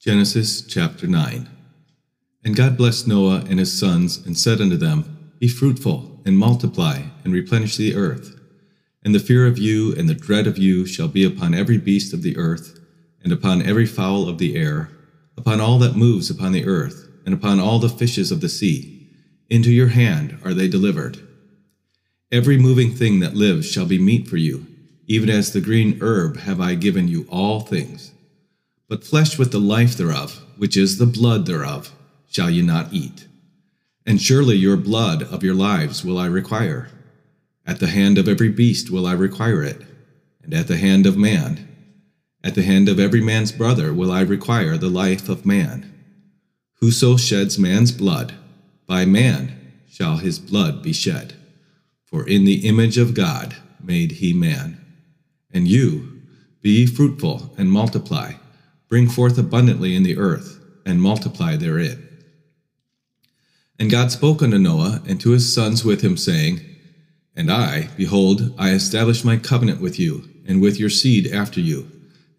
Genesis chapter 9 And God blessed Noah and his sons, and said unto them, Be fruitful, and multiply, and replenish the earth. And the fear of you and the dread of you shall be upon every beast of the earth, and upon every fowl of the air, upon all that moves upon the earth, and upon all the fishes of the sea. Into your hand are they delivered. Every moving thing that lives shall be meat for you, even as the green herb have I given you all things. But flesh with the life thereof, which is the blood thereof, shall ye not eat. And surely your blood of your lives will I require. At the hand of every beast will I require it, and at the hand of man. At the hand of every man's brother will I require the life of man. Whoso sheds man's blood, by man shall his blood be shed. For in the image of God made he man. And you, be fruitful and multiply, bring forth abundantly in the earth, and multiply therein. And God spoke unto Noah and to his sons with him, saying, And I, behold, I establish my covenant with you, and with your seed after you,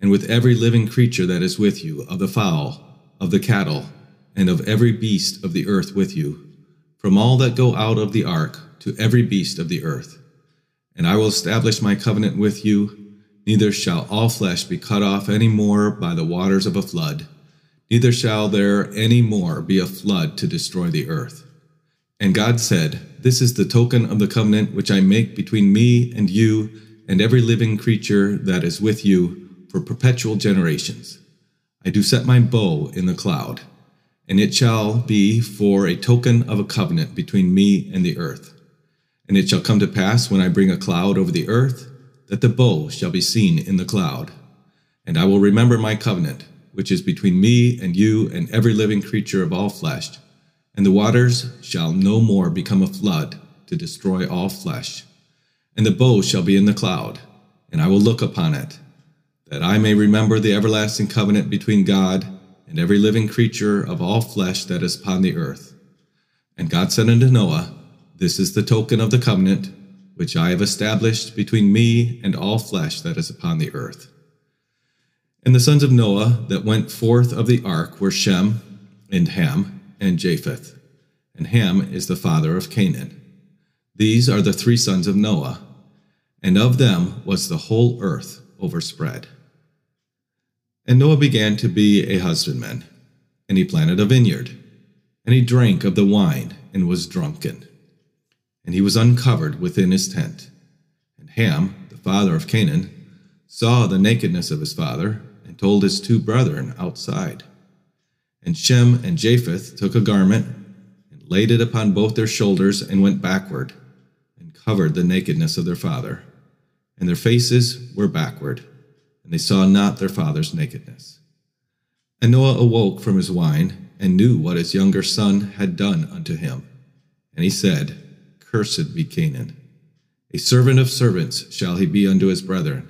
and with every living creature that is with you, of the fowl, of the cattle, and of every beast of the earth with you, from all that go out of the ark to every beast of the earth. And I will establish my covenant with you, neither shall all flesh be cut off any more by the waters of a flood neither shall there any more be a flood to destroy the earth. And God said, This is the token of the covenant which I make between me and you and every living creature that is with you for perpetual generations. I do set my bow in the cloud, and it shall be for a token of a covenant between me and the earth. And it shall come to pass when I bring a cloud over the earth, that the bow shall be seen in the cloud. And I will remember my covenant which is between me and you and every living creature of all flesh, and the waters shall no more become a flood to destroy all flesh. And the bow shall be in the cloud, and I will look upon it, that I may remember the everlasting covenant between God and every living creature of all flesh that is upon the earth. And God said unto Noah, This is the token of the covenant which I have established between me and all flesh that is upon the earth. And the sons of Noah that went forth of the ark were Shem, and Ham, and Japheth. And Ham is the father of Canaan. These are the three sons of Noah, and of them was the whole earth overspread. And Noah began to be a husbandman, and he planted a vineyard, and he drank of the wine, and was drunken. And he was uncovered within his tent. And Ham, the father of Canaan, saw the nakedness of his father, and told his two brethren outside. And Shem and Japheth took a garment and laid it upon both their shoulders and went backward and covered the nakedness of their father. And their faces were backward, and they saw not their father's nakedness. And Noah awoke from his wine and knew what his younger son had done unto him. And he said, Cursed be Canaan. A servant of servants shall he be unto his brethren.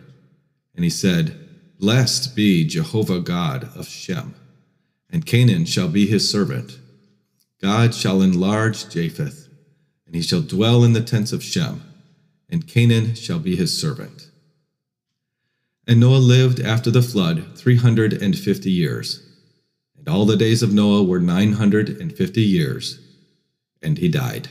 And he said, Blessed be Jehovah God of Shem, and Canaan shall be his servant. God shall enlarge Japheth, and he shall dwell in the tents of Shem, and Canaan shall be his servant. And Noah lived after the flood three hundred and fifty years, and all the days of Noah were nine hundred and fifty years, and he died.